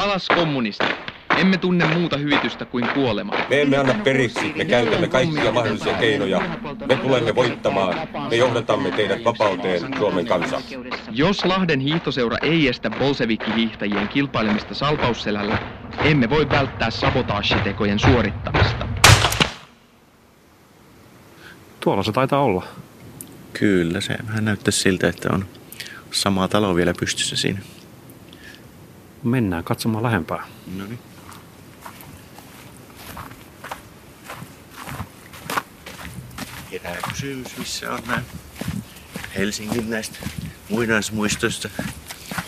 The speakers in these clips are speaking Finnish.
Alas kommunistit. Emme tunne muuta hyvitystä kuin kuolema. Me emme anna periksi, me käytämme kaikkia mahdollisia keinoja. Me tulemme voittamaan, me johdatamme teidät vapauteen, Suomen kansa. Jos Lahden hiihtoseura ei estä bolsevikki-hiihtäjien kilpailemista salpausselällä, emme voi välttää sabotaashitekojen suorittamista. Tuolla se taitaa olla. Kyllä, se vähän näyttää siltä, että on sama talo vielä pystyssä siinä. Mennään katsomaan lähempää. No niin. Herää kysymys, missä on nämä Helsingin näistä muinaismuistoista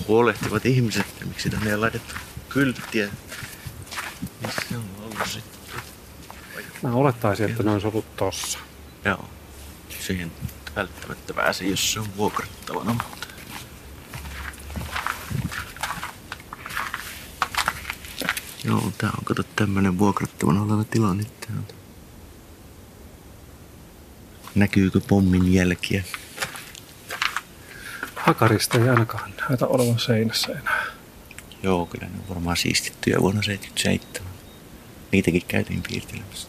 huolehtivat ihmiset. Ja miksi tänne on laitettu kylttiä? Missä on ollut sitten? Mä olettaisin, että ne olisi ollut tossa. Joo. Siihen välttämättä pääse, jos se on vuokrattavana. Joo, tää on kato tämmönen vuokrattavana oleva tila nyt täältä. Näkyykö pommin jälkiä? Hakarista ei ainakaan näytä olevan seinässä enää. Joo, kyllä ne on varmaan siistittyjä vuonna 77. Niitäkin käytiin piirtelemässä.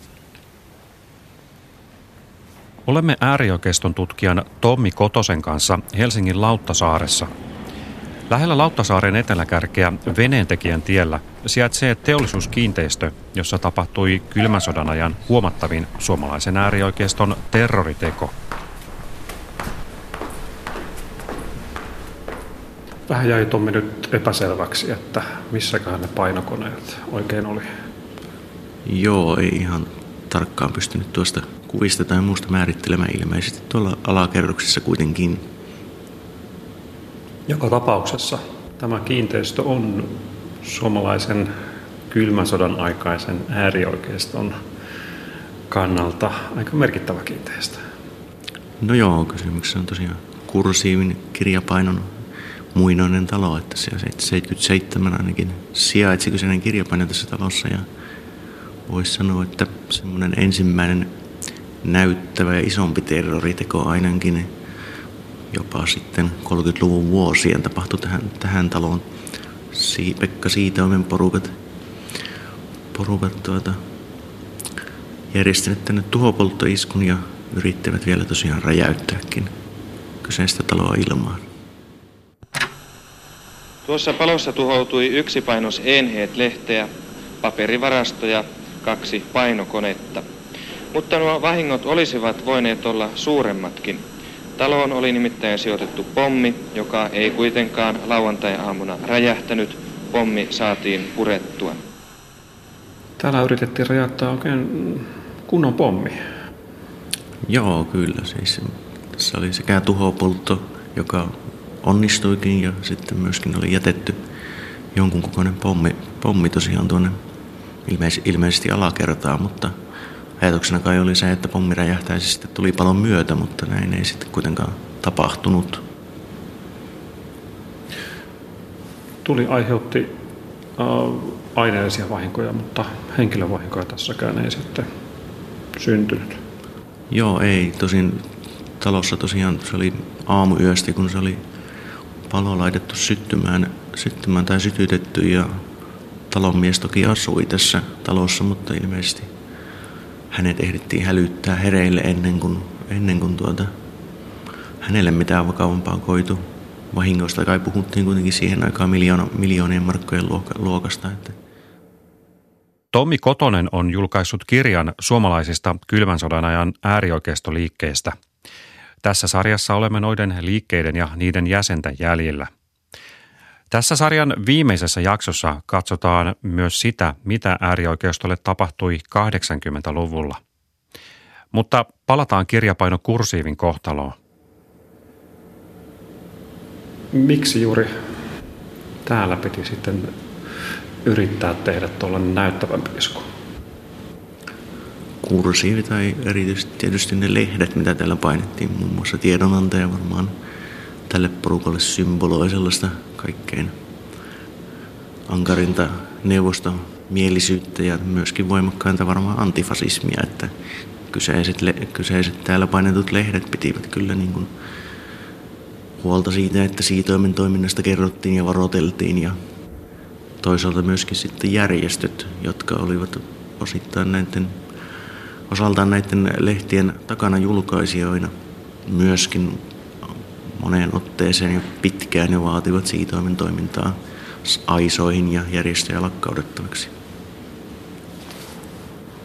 Olemme äärioikeiston tutkijan Tommi Kotosen kanssa Helsingin Lauttasaaressa. Lähellä Lauttasaaren eteläkärkeä Veneentekijän tiellä sijaitsee teollisuuskiinteistö, jossa tapahtui kylmän sodan ajan huomattavin suomalaisen äärioikeiston terroriteko. Vähän jäi Tommi nyt epäselväksi, että missäköhän ne painokoneet oikein oli. Joo, ei ihan tarkkaan pystynyt tuosta kuvista tai muusta määrittelemään ilmeisesti tuolla alakerroksessa kuitenkin. Joka tapauksessa tämä kiinteistö on suomalaisen kylmän sodan aikaisen äärioikeiston kannalta aika merkittävä kiinteistö. No joo, kysymyksessä on tosiaan kursiivin kirjapainon muinoinen talo, että siellä 77 ainakin sijaitsi kyseinen kirjapaino tässä talossa ja voisi sanoa, että semmoinen ensimmäinen näyttävä ja isompi terroriteko ainakin jopa sitten 30-luvun vuosien tapahtui tähän, tähän taloon. Si- Pekka Siitoimen porukat, porukat tuota, järjestäneet tänne tuhopolttoiskun ja yrittävät vielä tosiaan räjäyttääkin kyseistä taloa ilmaan. Tuossa palossa tuhoutui yksi painos Enheet-lehteä, paperivarastoja, kaksi painokonetta. Mutta nuo vahingot olisivat voineet olla suuremmatkin. Taloon oli nimittäin sijoitettu pommi, joka ei kuitenkaan lauantai-aamuna räjähtänyt. Pommi saatiin purettua. Täällä yritettiin räjäyttää oikein kunnon pommi. Joo, kyllä. Siis tässä oli sekä tuhopoltto, joka onnistuikin ja sitten myöskin oli jätetty jonkun kokoinen pommi, pommi tosiaan tuonne ilmeis, ilmeisesti alakertaan, mutta ajatuksena kai oli se, että pommi räjähtäisi sitten tulipalon myötä, mutta näin ei sitten kuitenkaan tapahtunut. Tuli aiheutti äh, aineellisia vahinkoja, mutta henkilövahinkoja tässäkään ei sitten syntynyt. Joo, ei. Tosin talossa tosiaan se oli aamuyöstä, kun se oli palo laitettu syttymään, syttymään tai sytytetty ja talonmies toki asui tässä talossa, mutta ilmeisesti hänet ehdittiin hälyttää hereille ennen kuin, ennen kuin tuota, hänelle mitään vakavampaa koitu. Vahingoista kai puhuttiin kuitenkin siihen aikaan miljoona, miljoonien markkojen luokasta. Että. Tommi Kotonen on julkaissut kirjan suomalaisista kylmän sodan ajan äärioikeistoliikkeestä. Tässä sarjassa olemme noiden liikkeiden ja niiden jäsenten jäljillä – tässä sarjan viimeisessä jaksossa katsotaan myös sitä, mitä äärioikeistolle tapahtui 80-luvulla. Mutta palataan kirjapaino kursiivin kohtaloon. Miksi juuri täällä piti sitten yrittää tehdä tuollainen näyttävämpi isku? Kursiivi tai erityisesti tietysti ne lehdet, mitä täällä painettiin, muun muassa tiedonantaja varmaan tälle porukalle symboloi sellaista kaikkein ankarinta neuvoston mielisyyttä ja myöskin voimakkainta varmaan antifasismia, että kyseiset, kyseiset täällä painetut lehdet pitivät kyllä niin kuin huolta siitä, että siitoimen toiminnasta kerrottiin ja varoteltiin ja toisaalta myöskin sitten järjestöt, jotka olivat osittain näiden, osaltaan näiden lehtien takana julkaisijoina myöskin moneen otteeseen jo pitkään ja vaativat siitoimen toimintaa aisoihin ja järjestöjä lakkaudettavaksi.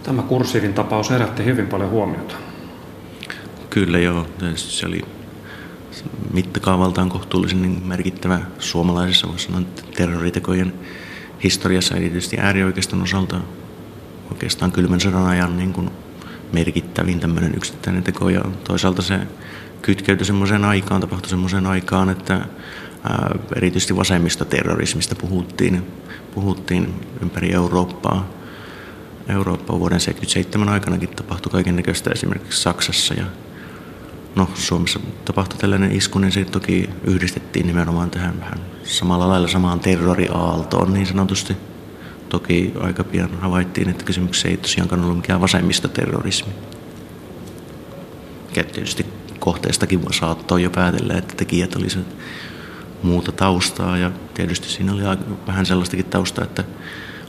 Tämä kurssiivin tapaus herätti hyvin paljon huomiota. Kyllä joo, se oli mittakaavaltaan kohtuullisen niin merkittävä suomalaisessa, voisi sanoa, terroritekojen historiassa, erityisesti äärioikeiston osalta oikeastaan kylmän sodan ajan niin kuin merkittävin tämmöinen yksittäinen teko. Ja toisaalta se kytkeytyi semmoiseen aikaan, tapahtui semmoiseen aikaan, että ää, erityisesti vasemmistoterrorismista puhuttiin, puhuttiin ympäri Eurooppaa. Eurooppa vuoden 1977 aikanakin tapahtui kaiken näköistä esimerkiksi Saksassa ja no, Suomessa tapahtui tällainen isku, niin se toki yhdistettiin nimenomaan tähän vähän samalla lailla samaan terroriaaltoon niin sanotusti. Toki aika pian havaittiin, että kysymyksessä ei tosiaankaan ollut mikään vasemmistoterrorismi. Ja tietysti kohteestakin saattoi jo päätellä, että tekijät olisivat muuta taustaa ja tietysti siinä oli vähän sellaistakin taustaa, että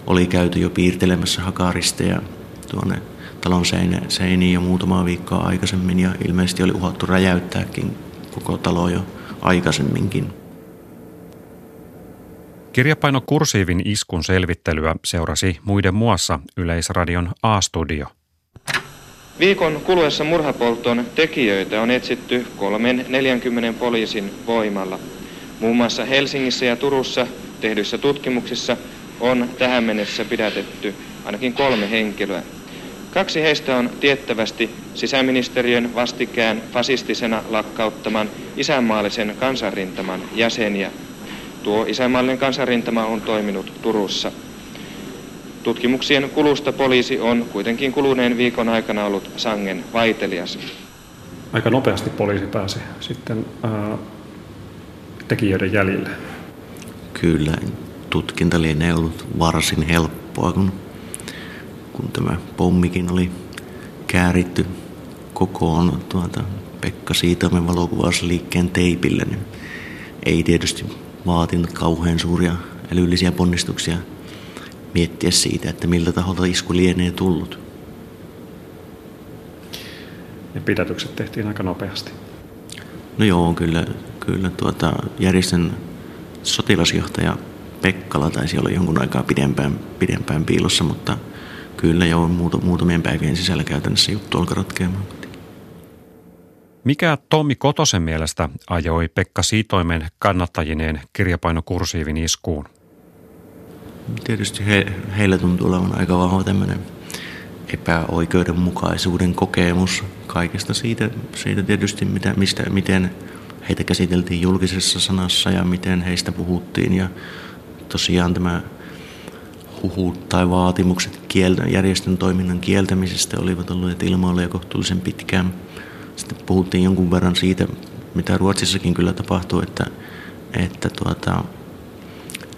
oli käyty jo piirtelemässä hakaristeja tuonne talon seiniin jo muutamaa viikkoa aikaisemmin ja ilmeisesti oli uhattu räjäyttääkin koko talo jo aikaisemminkin. Kirjapaino Kursiivin iskun selvittelyä seurasi muiden muassa Yleisradion A-studio. Viikon kuluessa murhapolton tekijöitä on etsitty kolmen 40 poliisin voimalla. Muun muassa Helsingissä ja Turussa tehdyissä tutkimuksissa on tähän mennessä pidätetty ainakin kolme henkilöä. Kaksi heistä on tiettävästi sisäministeriön vastikään fasistisena lakkauttaman isänmaallisen kansanrintaman jäseniä. Tuo isänmaallinen kansanrintama on toiminut Turussa. Tutkimuksien kulusta poliisi on kuitenkin kuluneen viikon aikana ollut sangen vaitelias. Aika nopeasti poliisi pääsi sitten ää, tekijöiden jäljille. Kyllä, tutkinta lienee ollut varsin helppoa, kun kun tämä pommikin oli kääritty kokoon tuota Pekka Siitamen valokuvausliikkeen teipille, niin ei tietysti vaatinut kauhean suuria älyllisiä ponnistuksia miettiä siitä, että miltä taholta isku lienee tullut. Ja pidätykset tehtiin aika nopeasti. No joo, kyllä, kyllä tuota, järjestön sotilasjohtaja Pekkala taisi olla jonkun aikaa pidempään, pidempään piilossa, mutta Kyllä jo muutamien päivien sisällä käytännössä juttu alkoi ratkeamaan. Mikä Tommi Kotosen mielestä ajoi Pekka Siitoimen kannattajineen kirjapainokursiivin iskuun? Tietysti he, heillä tuntuu olevan aika vahva tämmöinen epäoikeudenmukaisuuden kokemus kaikesta siitä, siitä tietysti, mitä, mistä, miten heitä käsiteltiin julkisessa sanassa ja miten heistä puhuttiin. Ja tosiaan tämä huhut tai vaatimukset kieltä, järjestön toiminnan kieltämisestä olivat olleet ilmoilla jo kohtuullisen pitkään. Sitten puhuttiin jonkun verran siitä, mitä Ruotsissakin kyllä tapahtui, että, että tuota,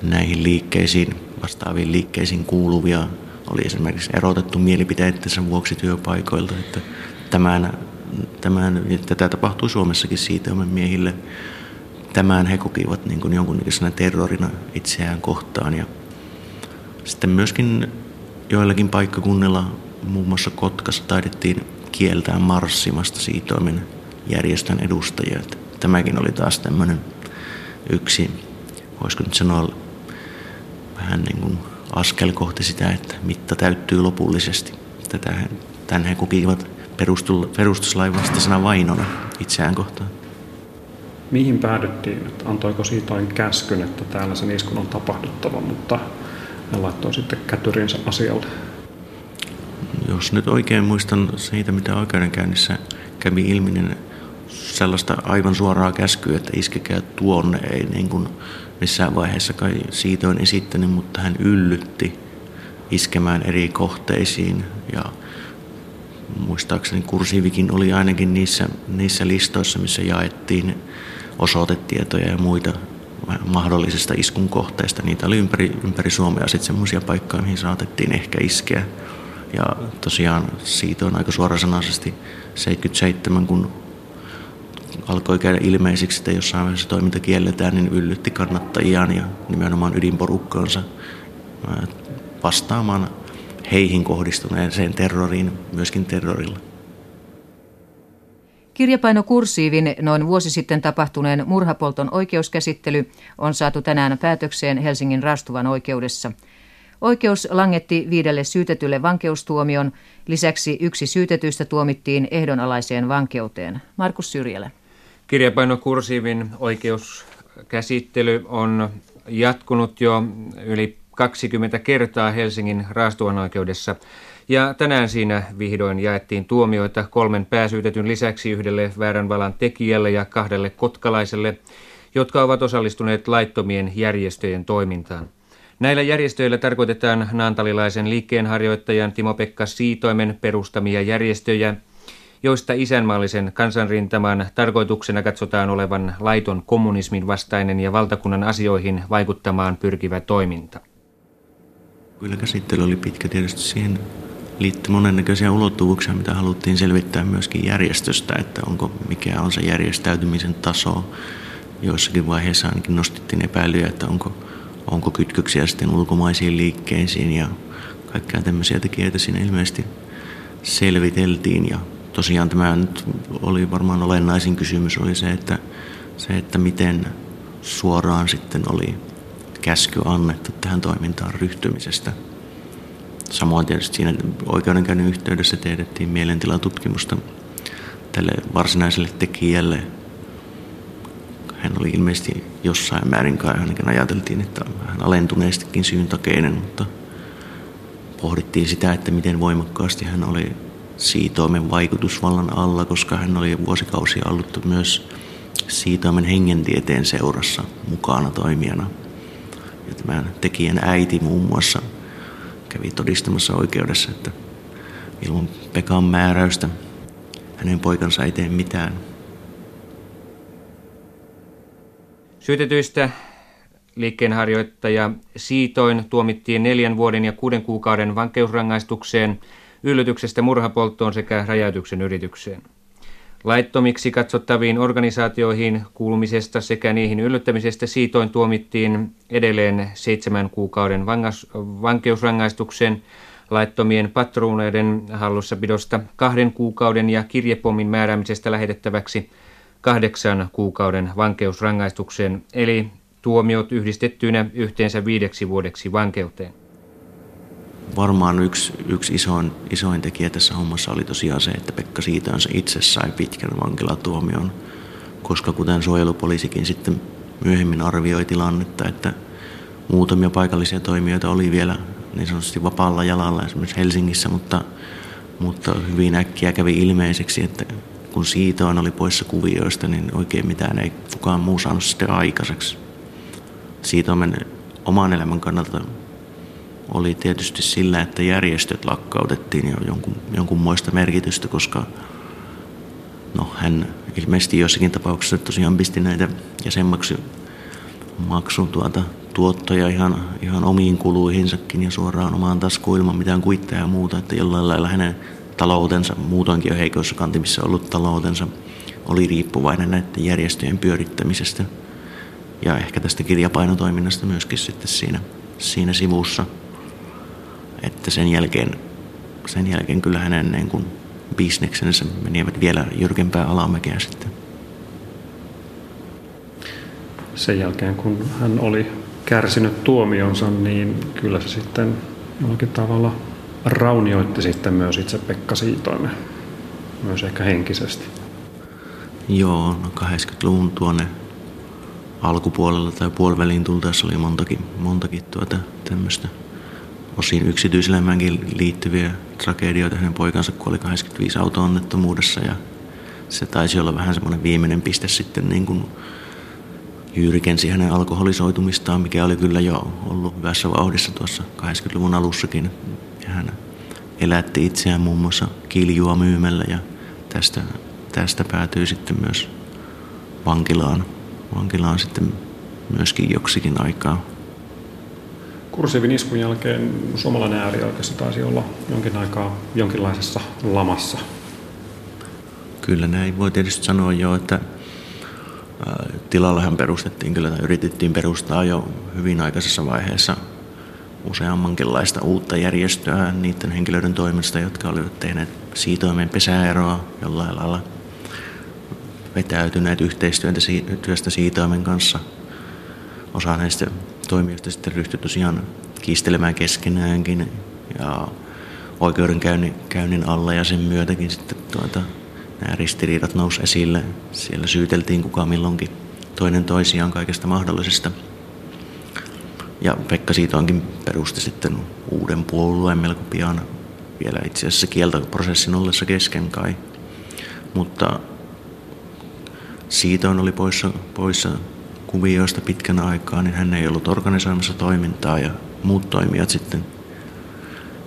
näihin liikkeisiin, vastaaviin liikkeisiin kuuluvia oli esimerkiksi erotettu mielipiteittensä vuoksi työpaikoilta. Että tämän, tämän, tätä tapahtui Suomessakin siitä miehille. Tämän he kokivat niin kuin jonkunnäköisenä terrorina itseään kohtaan ja sitten myöskin joillakin paikkakunnilla, muun muassa Kotkassa, taidettiin kieltää marssimasta siitoimen järjestön edustajia. Että tämäkin oli taas tämmöinen yksi, voisiko nyt sanoa, vähän niin kuin askel kohti sitä, että mitta täyttyy lopullisesti. Tätä, tämän he kokivat perustuslain vastaisena vainona itseään kohtaan. Mihin päädyttiin? Että antoiko Siitoin käskyn, että täällä sen iskun on tapahduttava, mutta ja laittoi sitten kätyrinsä asialle. Jos nyt oikein muistan siitä, mitä oikeudenkäynnissä kävi ilmi, niin sellaista aivan suoraa käskyä, että iskekää tuonne, ei niin kuin missään vaiheessa kai siitä on esittänyt, mutta hän yllytti iskemään eri kohteisiin ja muistaakseni kursiivikin oli ainakin niissä, niissä listoissa, missä jaettiin osoitetietoja ja muita mahdollisesta iskun kohteesta. Niitä oli ympäri, ympäri Suomea sitten semmoisia paikkoja, mihin saatettiin ehkä iskeä. Ja tosiaan siitä on aika suorasanaisesti 77, kun alkoi käydä ilmeisiksi, että jossain vaiheessa toiminta kielletään, niin yllytti kannattajiaan ja nimenomaan ydinporukkaansa vastaamaan heihin kohdistuneeseen terroriin myöskin terrorilla. Kirjapainokursiivin noin vuosi sitten tapahtuneen murhapolton oikeuskäsittely on saatu tänään päätökseen Helsingin Rastuvan oikeudessa. Oikeus langetti viidelle syytetylle vankeustuomion, lisäksi yksi syytetyistä tuomittiin ehdonalaiseen vankeuteen. Markus Syrjälä. Kirjapainokursiivin oikeuskäsittely on jatkunut jo yli 20 kertaa Helsingin Raastuvan oikeudessa. Ja tänään siinä vihdoin jaettiin tuomioita kolmen pääsyytetyn lisäksi yhdelle vääränvalan tekijälle ja kahdelle kotkalaiselle, jotka ovat osallistuneet laittomien järjestöjen toimintaan. Näillä järjestöillä tarkoitetaan naantalilaisen liikkeenharjoittajan Timo-Pekka Siitoimen perustamia järjestöjä, joista isänmaallisen kansanrintaman tarkoituksena katsotaan olevan laiton kommunismin vastainen ja valtakunnan asioihin vaikuttamaan pyrkivä toiminta. Kyllä käsittely oli pitkä tietysti siihen liittyi monennäköisiä ulottuvuuksia, mitä haluttiin selvittää myöskin järjestöstä, että onko, mikä on se järjestäytymisen taso. Joissakin vaiheissa ainakin nostettiin epäilyjä, että onko, onko kytköksiä sitten ulkomaisiin liikkeisiin ja kaikkea tämmöisiä tekijöitä siinä ilmeisesti selviteltiin. Ja tosiaan tämä nyt oli varmaan olennaisin kysymys oli se, että, se, että miten suoraan sitten oli käsky annettu tähän toimintaan ryhtymisestä. Samoin tietysti siinä oikeudenkäynnin yhteydessä tehdettiin mielentilatutkimusta tälle varsinaiselle tekijälle. Hän oli ilmeisesti jossain määrin kai ainakin ajateltiin, että hän alentuneestikin syyntakeinen, mutta pohdittiin sitä, että miten voimakkaasti hän oli siitoimen vaikutusvallan alla, koska hän oli vuosikausia ollut myös siitoimen hengentieteen seurassa mukana toimijana. Ja tämän tekijän äiti muun muassa kävi todistamassa oikeudessa, että ilman Pekan määräystä hänen poikansa ei tee mitään. Syytetyistä liikkeenharjoittaja Siitoin tuomittiin neljän vuoden ja kuuden kuukauden vankeusrangaistukseen, yllytyksestä murhapolttoon sekä räjäytyksen yritykseen. Laittomiksi katsottaviin organisaatioihin kuulumisesta sekä niihin yllyttämisestä siitoin tuomittiin edelleen seitsemän kuukauden vangas, laittomien patruuneiden hallussapidosta kahden kuukauden ja kirjepommin määräämisestä lähetettäväksi kahdeksan kuukauden vankeusrangaistukseen, eli tuomiot yhdistettyinä yhteensä viideksi vuodeksi vankeuteen. Varmaan yksi, yksi isoin, isoin tekijä tässä hommassa oli tosiaan se, että Pekka Siitänsä itse sai pitkän vankilatuomion, koska kuten suojelupoliisikin sitten myöhemmin arvioi tilannetta, että muutamia paikallisia toimijoita oli vielä niin sanotusti vapaalla jalalla esimerkiksi Helsingissä, mutta, mutta hyvin äkkiä kävi ilmeiseksi, että kun Siitoin oli poissa kuvioista, niin oikein mitään ei kukaan muu saanut sitten aikaiseksi. Siitoimen oman elämän kannalta oli tietysti sillä, että järjestöt lakkautettiin jo jonkun, jonkunmoista merkitystä, koska no, hän ilmeisesti jossakin tapauksessa tosiaan pisti näitä jäsenmaksun maksun tuota, tuottoja ihan, ihan omiin kuluihinsakin ja suoraan omaan taskuun ilman mitään kuitteja ja muuta, että jollain lailla hänen taloutensa, muutoinkin jo heikoissa kantimissa ollut taloutensa, oli riippuvainen näiden järjestöjen pyörittämisestä ja ehkä tästä kirjapainotoiminnasta myöskin sitten siinä, siinä sivussa – että sen jälkeen, sen jälkeen kyllä hänen niin kuin bisneksensä menivät vielä jyrkempää alamäkeä sitten. Sen jälkeen kun hän oli kärsinyt tuomionsa, niin kyllä se sitten jollakin tavalla raunioitti sitten myös itse Pekka Siitoimen, myös ehkä henkisesti. Joo, no 80-luvun tuonne alkupuolella tai puoliväliin tultaessa oli montakin, montakin tuota tämmöistä osin yksityiselämäänkin liittyviä tragedioita. Hänen poikansa kuoli 85 auto-onnettomuudessa ja se taisi olla vähän semmoinen viimeinen piste sitten niin kuin jyrkensi hänen alkoholisoitumistaan, mikä oli kyllä jo ollut hyvässä vauhdissa tuossa 80-luvun alussakin. Ja hän elätti itseään muun muassa kiljua myymällä ja tästä, tästä päätyi sitten myös vankilaan, vankilaan sitten myöskin joksikin aikaa. Kursiivin iskun jälkeen suomalainen äärioikeassa taisi olla jonkin aikaa jonkinlaisessa lamassa. Kyllä näin voi tietysti sanoa jo, että Tilallehan perustettiin kyllä, tai yritettiin perustaa jo hyvin aikaisessa vaiheessa useammankinlaista uutta järjestöä niiden henkilöiden toimesta, jotka olivat tehneet siitoimen pesäeroa jollain lailla vetäytyneet yhteistyöstä siitoimen kanssa. Osa näistä toimijoista sitten ryhtyi tosiaan kiistelemään keskenäänkin ja oikeudenkäynnin alla ja sen myötäkin sitten tuota, nämä ristiriidat nousi esille. Siellä syyteltiin kuka milloinkin toinen toisiaan kaikesta mahdollisesta. Ja Pekka Siitoankin perusti sitten uuden puolueen melko pian vielä itse asiassa kieltoprosessin ollessa kesken kai. Mutta Siitoon oli poissa, poissa kuvioista pitkän aikaa, niin hän ei ollut organisoimassa toimintaa ja muut toimijat sitten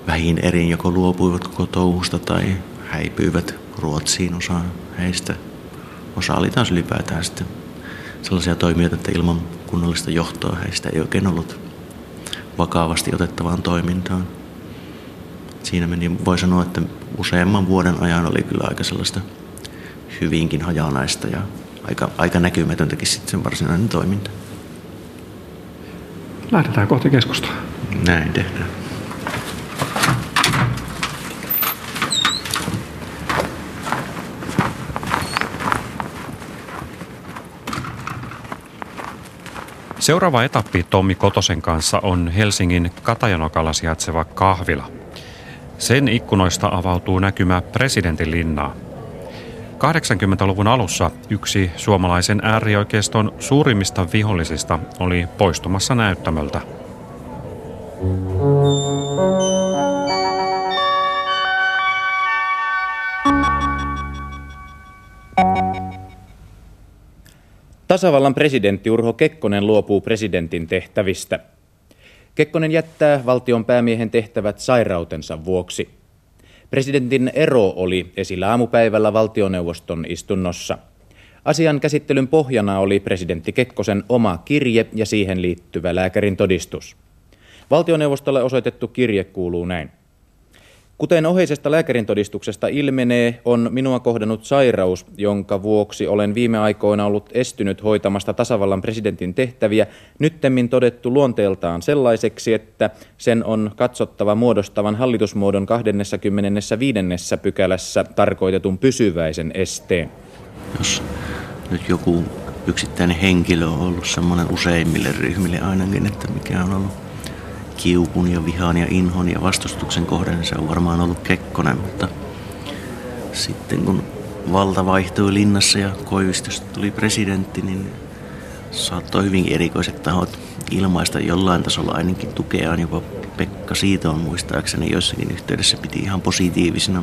vähin erin joko luopuivat koko touhusta tai häipyivät Ruotsiin osa heistä. Osa oli taas ylipäätään sitten sellaisia toimijoita, että ilman kunnollista johtoa heistä ei oikein ollut vakavasti otettavaan toimintaan. Siinä meni, voi sanoa, että useamman vuoden ajan oli kyllä aika sellaista hyvinkin hajanaista ja aika, aika näkymätöntäkin sitten sen varsinainen toiminta. Lähdetään kohti keskustaa. Näin tehdään. Seuraava etappi Tommi Kotosen kanssa on Helsingin Katajanokalla sijaitseva kahvila. Sen ikkunoista avautuu näkymä presidentin linnaa. 80-luvun alussa yksi suomalaisen äärioikeiston suurimmista vihollisista oli poistumassa näyttämöltä. Tasavallan presidentti Urho Kekkonen luopuu presidentin tehtävistä. Kekkonen jättää valtion päämiehen tehtävät sairautensa vuoksi. Presidentin ero oli esillä aamupäivällä valtioneuvoston istunnossa. Asian käsittelyn pohjana oli presidentti Kekkosen oma kirje ja siihen liittyvä lääkärin todistus. Valtioneuvostolle osoitettu kirje kuuluu näin. Kuten oheisesta lääkärin todistuksesta ilmenee, on minua kohdannut sairaus, jonka vuoksi olen viime aikoina ollut estynyt hoitamasta tasavallan presidentin tehtäviä, nyttemmin todettu luonteeltaan sellaiseksi, että sen on katsottava muodostavan hallitusmuodon 25. pykälässä tarkoitetun pysyväisen esteen. Jos nyt joku yksittäinen henkilö on ollut semmoinen useimmille ryhmille ainakin, että mikä on ollut kiukun ja vihan ja inhon ja vastustuksen kohden, se on varmaan ollut Kekkonen, mutta sitten kun valta vaihtui linnassa ja Koivistosta tuli presidentti, niin saattoi hyvin erikoiset tahot ilmaista jollain tasolla ainakin tukeaan. Jopa Pekka siitä on muistaakseni joissakin yhteydessä piti ihan positiivisena,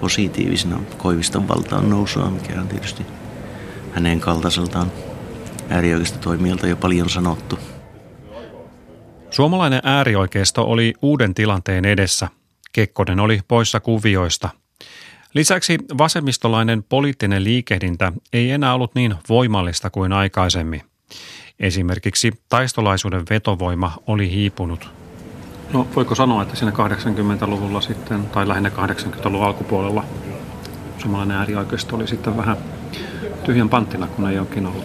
positiivisena Koiviston valtaan nousua, mikä on tietysti hänen kaltaiseltaan äärioikeista toimijalta jo paljon sanottu. Suomalainen äärioikeisto oli uuden tilanteen edessä. Kekkonen oli poissa kuvioista. Lisäksi vasemmistolainen poliittinen liikehdintä ei enää ollut niin voimallista kuin aikaisemmin. Esimerkiksi taistolaisuuden vetovoima oli hiipunut. No voiko sanoa, että siinä 80-luvulla sitten, tai lähinnä 80-luvun alkupuolella, suomalainen äärioikeisto oli sitten vähän tyhjän panttina, kun ei oikein ollut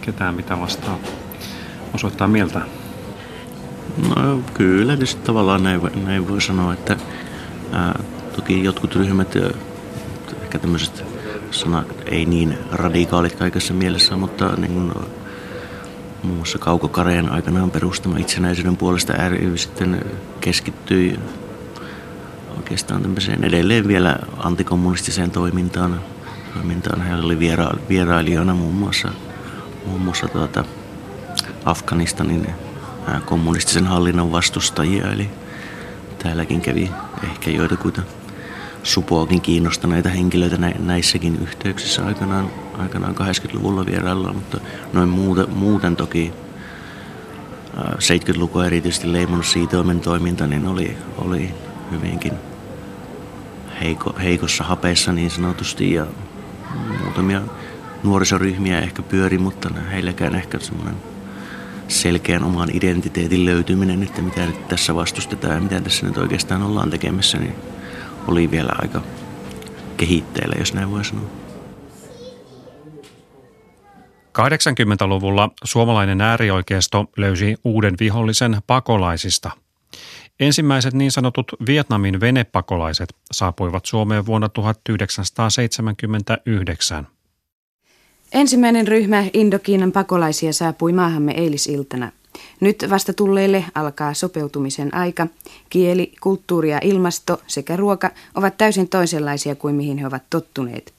ketään mitä vastaan osoittaa mieltä. No kyllä, tietysti tavallaan näin, näin voi sanoa, että ää, toki jotkut ryhmät, ehkä tämmöiset sanat ei niin radikaalit kaikessa mielessä, mutta niin kuin, muun muassa Kauko Kareen aikanaan perustama itsenäisyyden puolesta ry sitten keskittyi oikeastaan tämmöiseen edelleen vielä antikommunistiseen toimintaan. toimintaan. Hän oli viera- vierailijana muun muassa, muun muassa tuota Afganistanin kommunistisen hallinnon vastustajia, eli täälläkin kävi ehkä joitakuita supoakin kiinnostaneita henkilöitä näissäkin yhteyksissä aikanaan, aikanaan 80-luvulla vierailla, mutta noin muuten, muuten toki 70-lukua erityisesti leimannut siitoimen toiminta, niin oli, oli hyvinkin heiko, heikossa hapeessa niin sanotusti ja muutamia nuorisoryhmiä ehkä pyöri, mutta heilläkään ehkä semmoinen selkeän oman identiteetin löytyminen, että mitä nyt tässä vastustetaan ja mitä tässä nyt oikeastaan ollaan tekemässä, niin oli vielä aika kehitteillä, jos näin voi sanoa. 80-luvulla suomalainen äärioikeisto löysi uuden vihollisen pakolaisista. Ensimmäiset niin sanotut Vietnamin venepakolaiset saapuivat Suomeen vuonna 1979. Ensimmäinen ryhmä Indokiinan pakolaisia saapui maahamme eilisiltana. Nyt vasta tulleille alkaa sopeutumisen aika. Kieli, kulttuuri ja ilmasto sekä ruoka ovat täysin toisenlaisia kuin mihin he ovat tottuneet.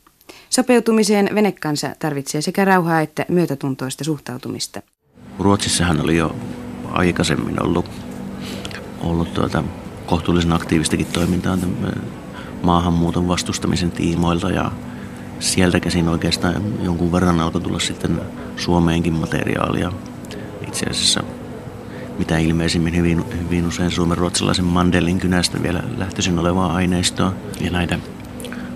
Sopeutumiseen venekansa tarvitsee sekä rauhaa että myötätuntoista suhtautumista. Ruotsissahan oli jo aikaisemmin ollut, ollut tuota, kohtuullisen aktiivistakin toimintaa maahanmuuton vastustamisen tiimoilta ja sieltä käsin oikeastaan jonkun verran alkoi tulla sitten Suomeenkin materiaalia. Itse asiassa mitä ilmeisimmin hyvin, hyvin usein suomen ruotsalaisen Mandelin kynästä vielä lähtöisin olevaa aineistoa. Ja näitä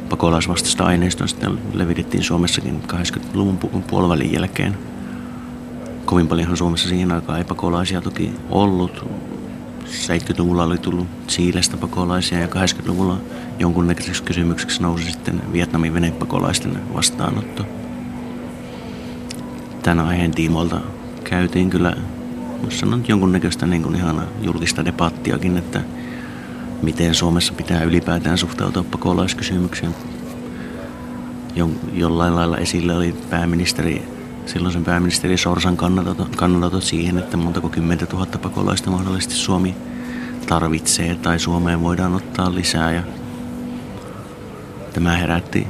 pakolaisvastaista aineistoa sitten levitettiin Suomessakin 80-luvun puolivälin jälkeen. Kovin paljonhan Suomessa siihen aikaan ei pakolaisia toki ollut. 70-luvulla oli tullut Siilestä pakolaisia ja 80-luvulla jonkunnäköiseksi kysymykseksi nousi sitten Vietnamin venepakolaisten vastaanotto. Tämän aiheen tiimoilta käytiin kyllä, voisi sanoa jonkunnäköistä niin kuin ihan julkista debattiakin, että miten Suomessa pitää ylipäätään suhtautua pakolaiskysymykseen. jollain lailla esillä oli pääministeri, silloisen pääministeri Sorsan kannanotot, siihen, että montako kymmentä tuhatta pakolaista mahdollisesti Suomi tarvitsee tai Suomeen voidaan ottaa lisää. Ja tämä herätti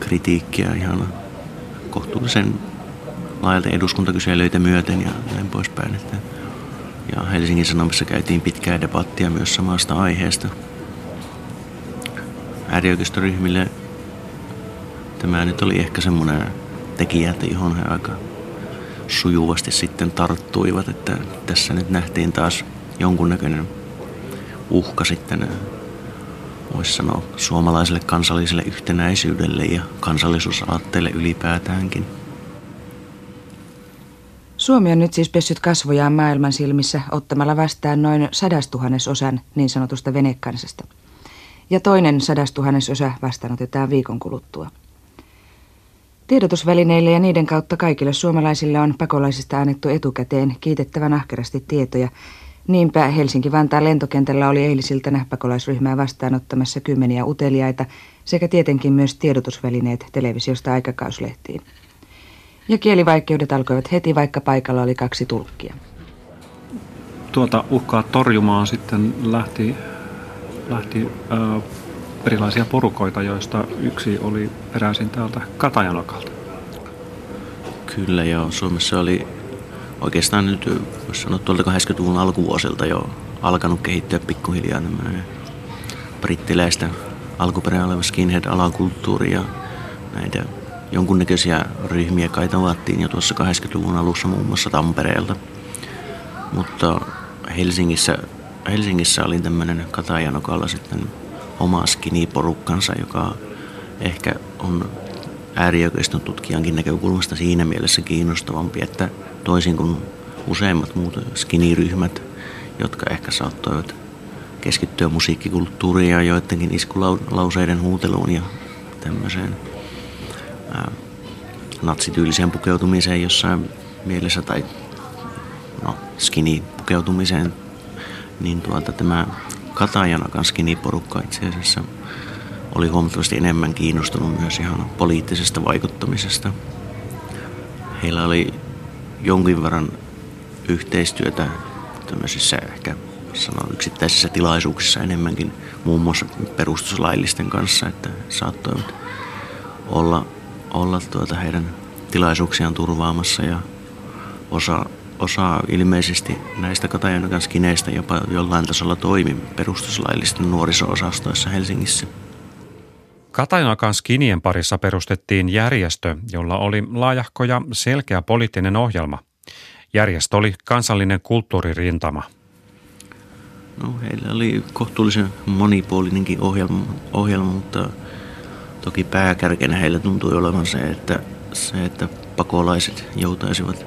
kritiikkiä ihan kohtuullisen laajalta eduskuntakyselyitä myöten ja näin poispäin. Ja Helsingin Sanomissa käytiin pitkää debattia myös samasta aiheesta. Äärioikeistoryhmille tämä nyt oli ehkä semmoinen tekijä, että johon he aika sujuvasti sitten tarttuivat, että tässä nyt nähtiin taas jonkunnäköinen uhka sitten voisi sanoa suomalaiselle kansalliselle yhtenäisyydelle ja kansallisuusaatteelle ylipäätäänkin. Suomi on nyt siis pessyt kasvojaan maailman silmissä ottamalla vastaan noin sadastuhannesosan niin sanotusta venekansasta. Ja toinen sadastuhannesosa vastaanotetaan viikon kuluttua. Tiedotusvälineille ja niiden kautta kaikille suomalaisille on pakolaisista annettu etukäteen kiitettävän ahkerasti tietoja. Niinpä Helsinki-Vantaan lentokentällä oli eilisiltänä pakolaisryhmää vastaanottamassa kymmeniä uteliaita sekä tietenkin myös tiedotusvälineet televisiosta aikakauslehtiin. Ja kielivaikeudet alkoivat heti, vaikka paikalla oli kaksi tulkkia. Tuota uhkaa torjumaan sitten lähti, lähti ö, erilaisia porukoita, joista yksi oli peräisin täältä Katajanokalta. Kyllä joo, Suomessa oli oikeastaan nyt, voisi sanoa tuolta 80-luvun alkuvuosilta jo alkanut kehittyä pikkuhiljaa tämmöinen brittiläistä alkuperä oleva skinhead-alakulttuuri ja näitä jonkunnäköisiä ryhmiä kai tavattiin jo tuossa 80-luvun alussa muun muassa Tampereelta. Mutta Helsingissä, Helsingissä oli tämmöinen Katajanokalla sitten oma skiniporukkansa, joka ehkä on äärioikeiston tutkijankin näkökulmasta siinä mielessä kiinnostavampi, että toisin kuin useimmat muut skiniryhmät, jotka ehkä saattoivat keskittyä musiikkikulttuuriin ja joidenkin iskulauseiden huuteluun ja tämmöiseen natsityyliseen pukeutumiseen jossain mielessä tai no, skinny-pukeutumiseen, niin tuota, tämä Katajanakan skinny-porukka itse asiassa oli huomattavasti enemmän kiinnostunut myös ihan poliittisesta vaikuttamisesta. Heillä oli jonkin verran yhteistyötä tämmöisissä ehkä sanon yksittäisissä tilaisuuksissa enemmänkin muun muassa perustuslaillisten kanssa, että saattoivat olla olla tuota heidän tilaisuuksiaan turvaamassa ja osa, osa ilmeisesti näistä Katajanokan skineistä jopa jollain tasolla toimi perustuslaillisten nuoriso-osastoissa Helsingissä. Katajanokan skinien parissa perustettiin järjestö, jolla oli laajahko ja selkeä poliittinen ohjelma. Järjestö oli kansallinen kulttuuririntama. No, heillä oli kohtuullisen monipuolinenkin ohjelma, ohjelma mutta Toki pääkärkenä heillä tuntui olevan se, että, se, että pakolaiset joutaisivat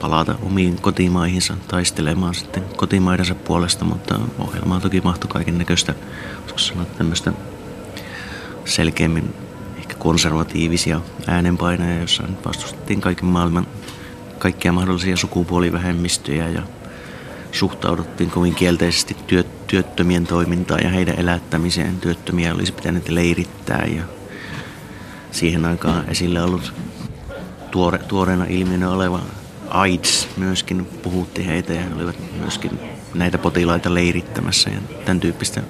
palata omiin kotimaihinsa taistelemaan sitten kotimaidensa puolesta, mutta ohjelmaan toki mahtui kaiken näköistä, sanoa tämmöistä selkeämmin ehkä konservatiivisia äänenpainoja, joissa vastustettiin kaiken maailman kaikkia mahdollisia sukupuolivähemmistöjä ja suhtauduttiin kovin kielteisesti työt, työttömien toimintaan ja heidän elättämiseen. Työttömiä olisi pitänyt leirittää ja siihen aikaan esille ollut tuore, tuoreena ilmiönä oleva AIDS myöskin puhutti heitä ja olivat myöskin näitä potilaita leirittämässä ja tämän tyyppistä,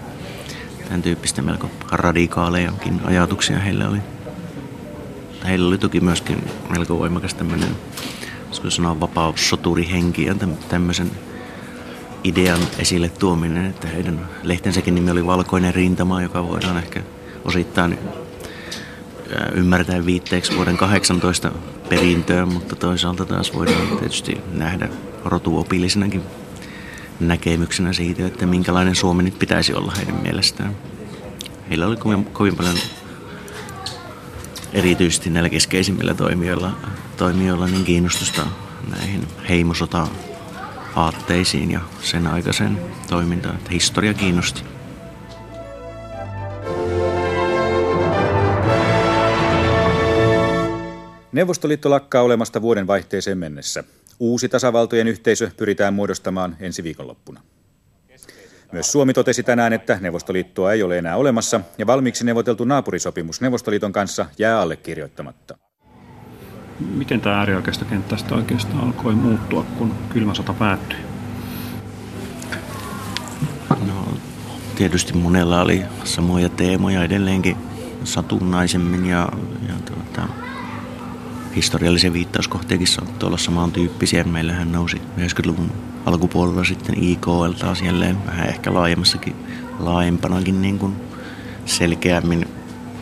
tämän tyyppistä melko radikaalejakin ajatuksia heillä oli. Heillä oli toki myöskin melko voimakas tämmöinen, sanoa vapaussoturihenki ja tämmöisen idean esille tuominen, että heidän lehtensäkin nimi oli Valkoinen rintama, joka voidaan ehkä osittain ymmärtää viitteeksi vuoden 18 perintöön, mutta toisaalta taas voidaan tietysti nähdä rotuopillisenakin näkemyksenä siitä, että minkälainen Suomi nyt pitäisi olla heidän mielestään. Heillä oli kovin, kovin paljon erityisesti näillä keskeisimmillä toimijoilla, toimijoilla niin kiinnostusta näihin heimosota aatteisiin ja sen aikaiseen toimintaan. Että historia kiinnosti. Neuvostoliitto lakkaa olemasta vuoden vaihteeseen mennessä. Uusi tasavaltojen yhteisö pyritään muodostamaan ensi viikonloppuna. Myös Suomi totesi tänään, että Neuvostoliittoa ei ole enää olemassa ja valmiiksi neuvoteltu naapurisopimus Neuvostoliiton kanssa jää allekirjoittamatta. Miten tämä äärioikeistokenttä oikeastaan alkoi muuttua, kun kylmä sota päättyi? No, tietysti monella oli samoja teemoja edelleenkin satunnaisemmin ja, ja tuota, historiallisia viittauskohteekin saattoi olla samantyyppisiä. Meillähän nousi 90-luvun alkupuolella sitten IKL taas jälleen vähän ehkä laajemmassakin, laajempanakin niin kuin selkeämmin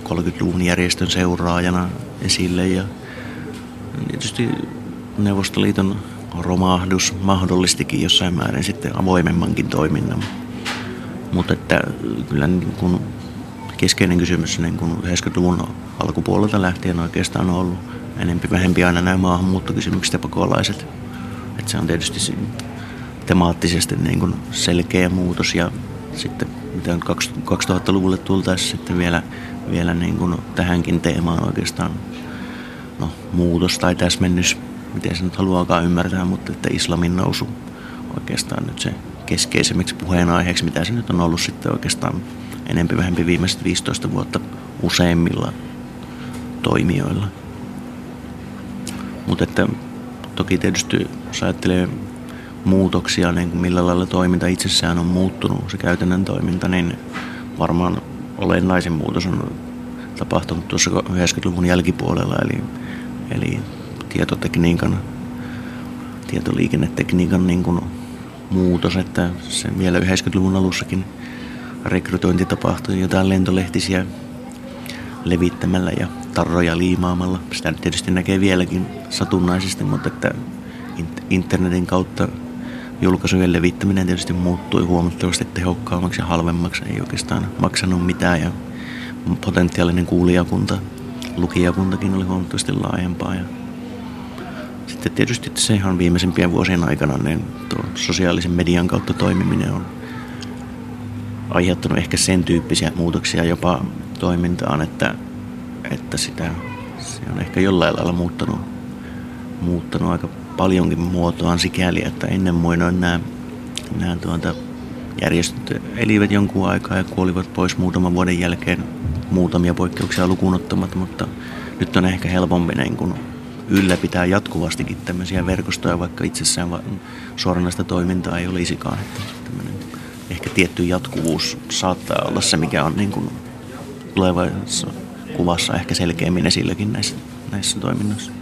30-luvun järjestön seuraajana esille ja tietysti Neuvostoliiton romahdus mahdollistikin jossain määrin sitten avoimemmankin toiminnan. Mutta että kyllä niin kuin keskeinen kysymys niin kuin 90-luvun alkupuolelta lähtien oikeastaan on ollut enempi vähempi aina nämä maahanmuuttokysymykset ja pakolaiset. Että se on tietysti temaattisesti niin kuin selkeä muutos ja sitten mitä 2000-luvulle tultaisiin sitten vielä, vielä niin kuin tähänkin teemaan oikeastaan no, muutos tai täsmennys, miten se nyt haluaakaan ymmärtää, mutta että islamin nousu oikeastaan nyt se keskeisemmäksi puheenaiheeksi, mitä se nyt on ollut sitten oikeastaan enempi vähempi viimeiset 15 vuotta useimmilla toimijoilla. Mutta että toki tietysti jos ajattelee muutoksia, niin kuin millä lailla toiminta itsessään on muuttunut, se käytännön toiminta, niin varmaan olennaisin muutos on tapahtunut tuossa 90-luvun jälkipuolella, eli, eli tietotekniikan, tietoliikennetekniikan niin kuin muutos, että se vielä 90-luvun alussakin rekrytointi tapahtui jotain lentolehtisiä levittämällä ja tarroja liimaamalla. Sitä tietysti näkee vieläkin satunnaisesti, mutta että internetin kautta julkaisujen levittäminen tietysti muuttui huomattavasti tehokkaammaksi ja halvemmaksi. Ei oikeastaan maksanut mitään ja potentiaalinen kuulijakunta, lukijakuntakin oli huomattavasti laajempaa. Ja sitten tietysti se ihan viimeisempien vuosien aikana niin tuo sosiaalisen median kautta toimiminen on aiheuttanut ehkä sen tyyppisiä muutoksia jopa toimintaan, että, että sitä, se on ehkä jollain lailla muuttanut, muuttanut aika paljonkin muotoaan sikäli, että ennen muinoin nämä, nämä tuota, järjestöt elivät jonkun aikaa ja kuolivat pois muutaman vuoden jälkeen muutamia poikkeuksia lukuun ottamatta, mutta nyt on ehkä helpompi niin kuin ylläpitää jatkuvastikin tämmöisiä verkostoja, vaikka itsessään suoranaista toimintaa ei olisikaan. Että ehkä tietty jatkuvuus saattaa olla se, mikä on niin kuin tulevassa kuvassa ehkä selkeämmin esilläkin näissä, näissä toiminnoissa.